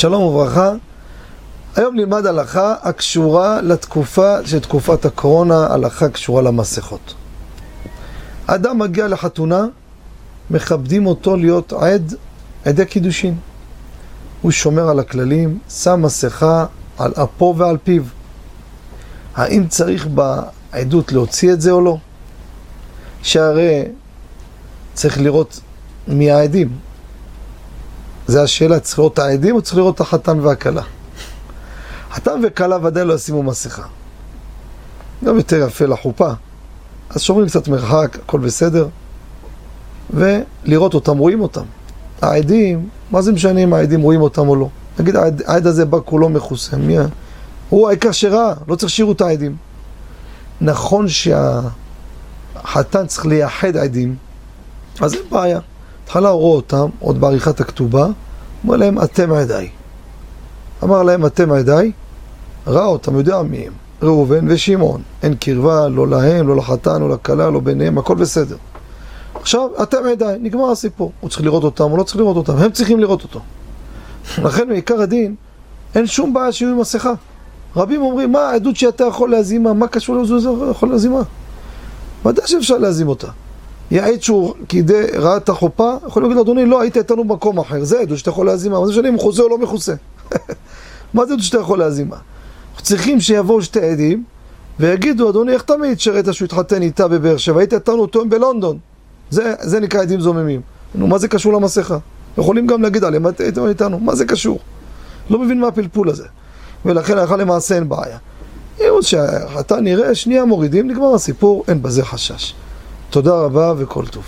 שלום וברכה. היום נלמד הלכה הקשורה לתקופה של תקופת הקורונה, הלכה קשורה למסכות. אדם מגיע לחתונה, מכבדים אותו להיות עד, עדי קידושין. הוא שומר על הכללים, שם מסכה על אפו ועל פיו. האם צריך בעדות להוציא את זה או לא? שהרי צריך לראות מי העדים. זה השאלה, צריך לראות את העדים או צריך לראות את החתן והכלה? חתן וכלה ודאי לא ישימו מסכה. גם יותר יפה לחופה. אז שומרים קצת מרחק, הכל בסדר. ולראות אותם, רואים אותם. העדים, מה זה משנה אם העדים רואים אותם או לא? נגיד העד, העד הזה בא כולו מכוסה, מי ה... הוא העיקר שראה, לא צריך שיראו את העדים. נכון שהחתן צריך לייחד עדים, אז אין בעיה. התחלה הוא רואה אותם, עוד בעריכת הכתובה, אומר להם, אתם עדיי. אמר להם, אתם עדיי, ראה אותם, יודע מי הם, ראובן ושמעון. אין קרבה, לא להם, לא לחתן, לא לכלה, לא ביניהם, הכל בסדר. עכשיו, אתם עדיי, נגמר הסיפור. הוא צריך לראות אותם, הוא לא צריך לראות אותם, הם צריכים לראות אותו. לכן, מעיקר הדין, אין שום בעיה שיהיו עם מסכה. רבים אומרים, מה העדות שאתה יכול להזימה, מה קשור לזה יכול להזימה? ודאי שאפשר להזים אותה. יעד שהוא קידי, ראה את החופה, יכול להגיד, אדוני, לא, היית איתנו במקום אחר, זה עדות שאתה יכול להזימה, מה זה משנה אם הוא חוזה או לא מכוסה? מה זה עדות שאתה יכול להזימה? אנחנו צריכים שיבואו שתי עדים ויגידו, אדוני, איך תמיד שראית שהוא התחתן איתה בבאר שבע, היית איתנו אותו בלונדון. זה, זה נקרא עדים זוממים. נו, מה זה קשור למסכה? יכולים גם להגיד עליהם, הייתם איתנו, מה זה קשור? לא מבין מה הפלפול הזה. ולכן הלכה למעשה אין בעיה. אם שאתה נראה, שנייה מורידים, נגמר הסיפור, אין בזה חשש. תודה רבה וכל טוב.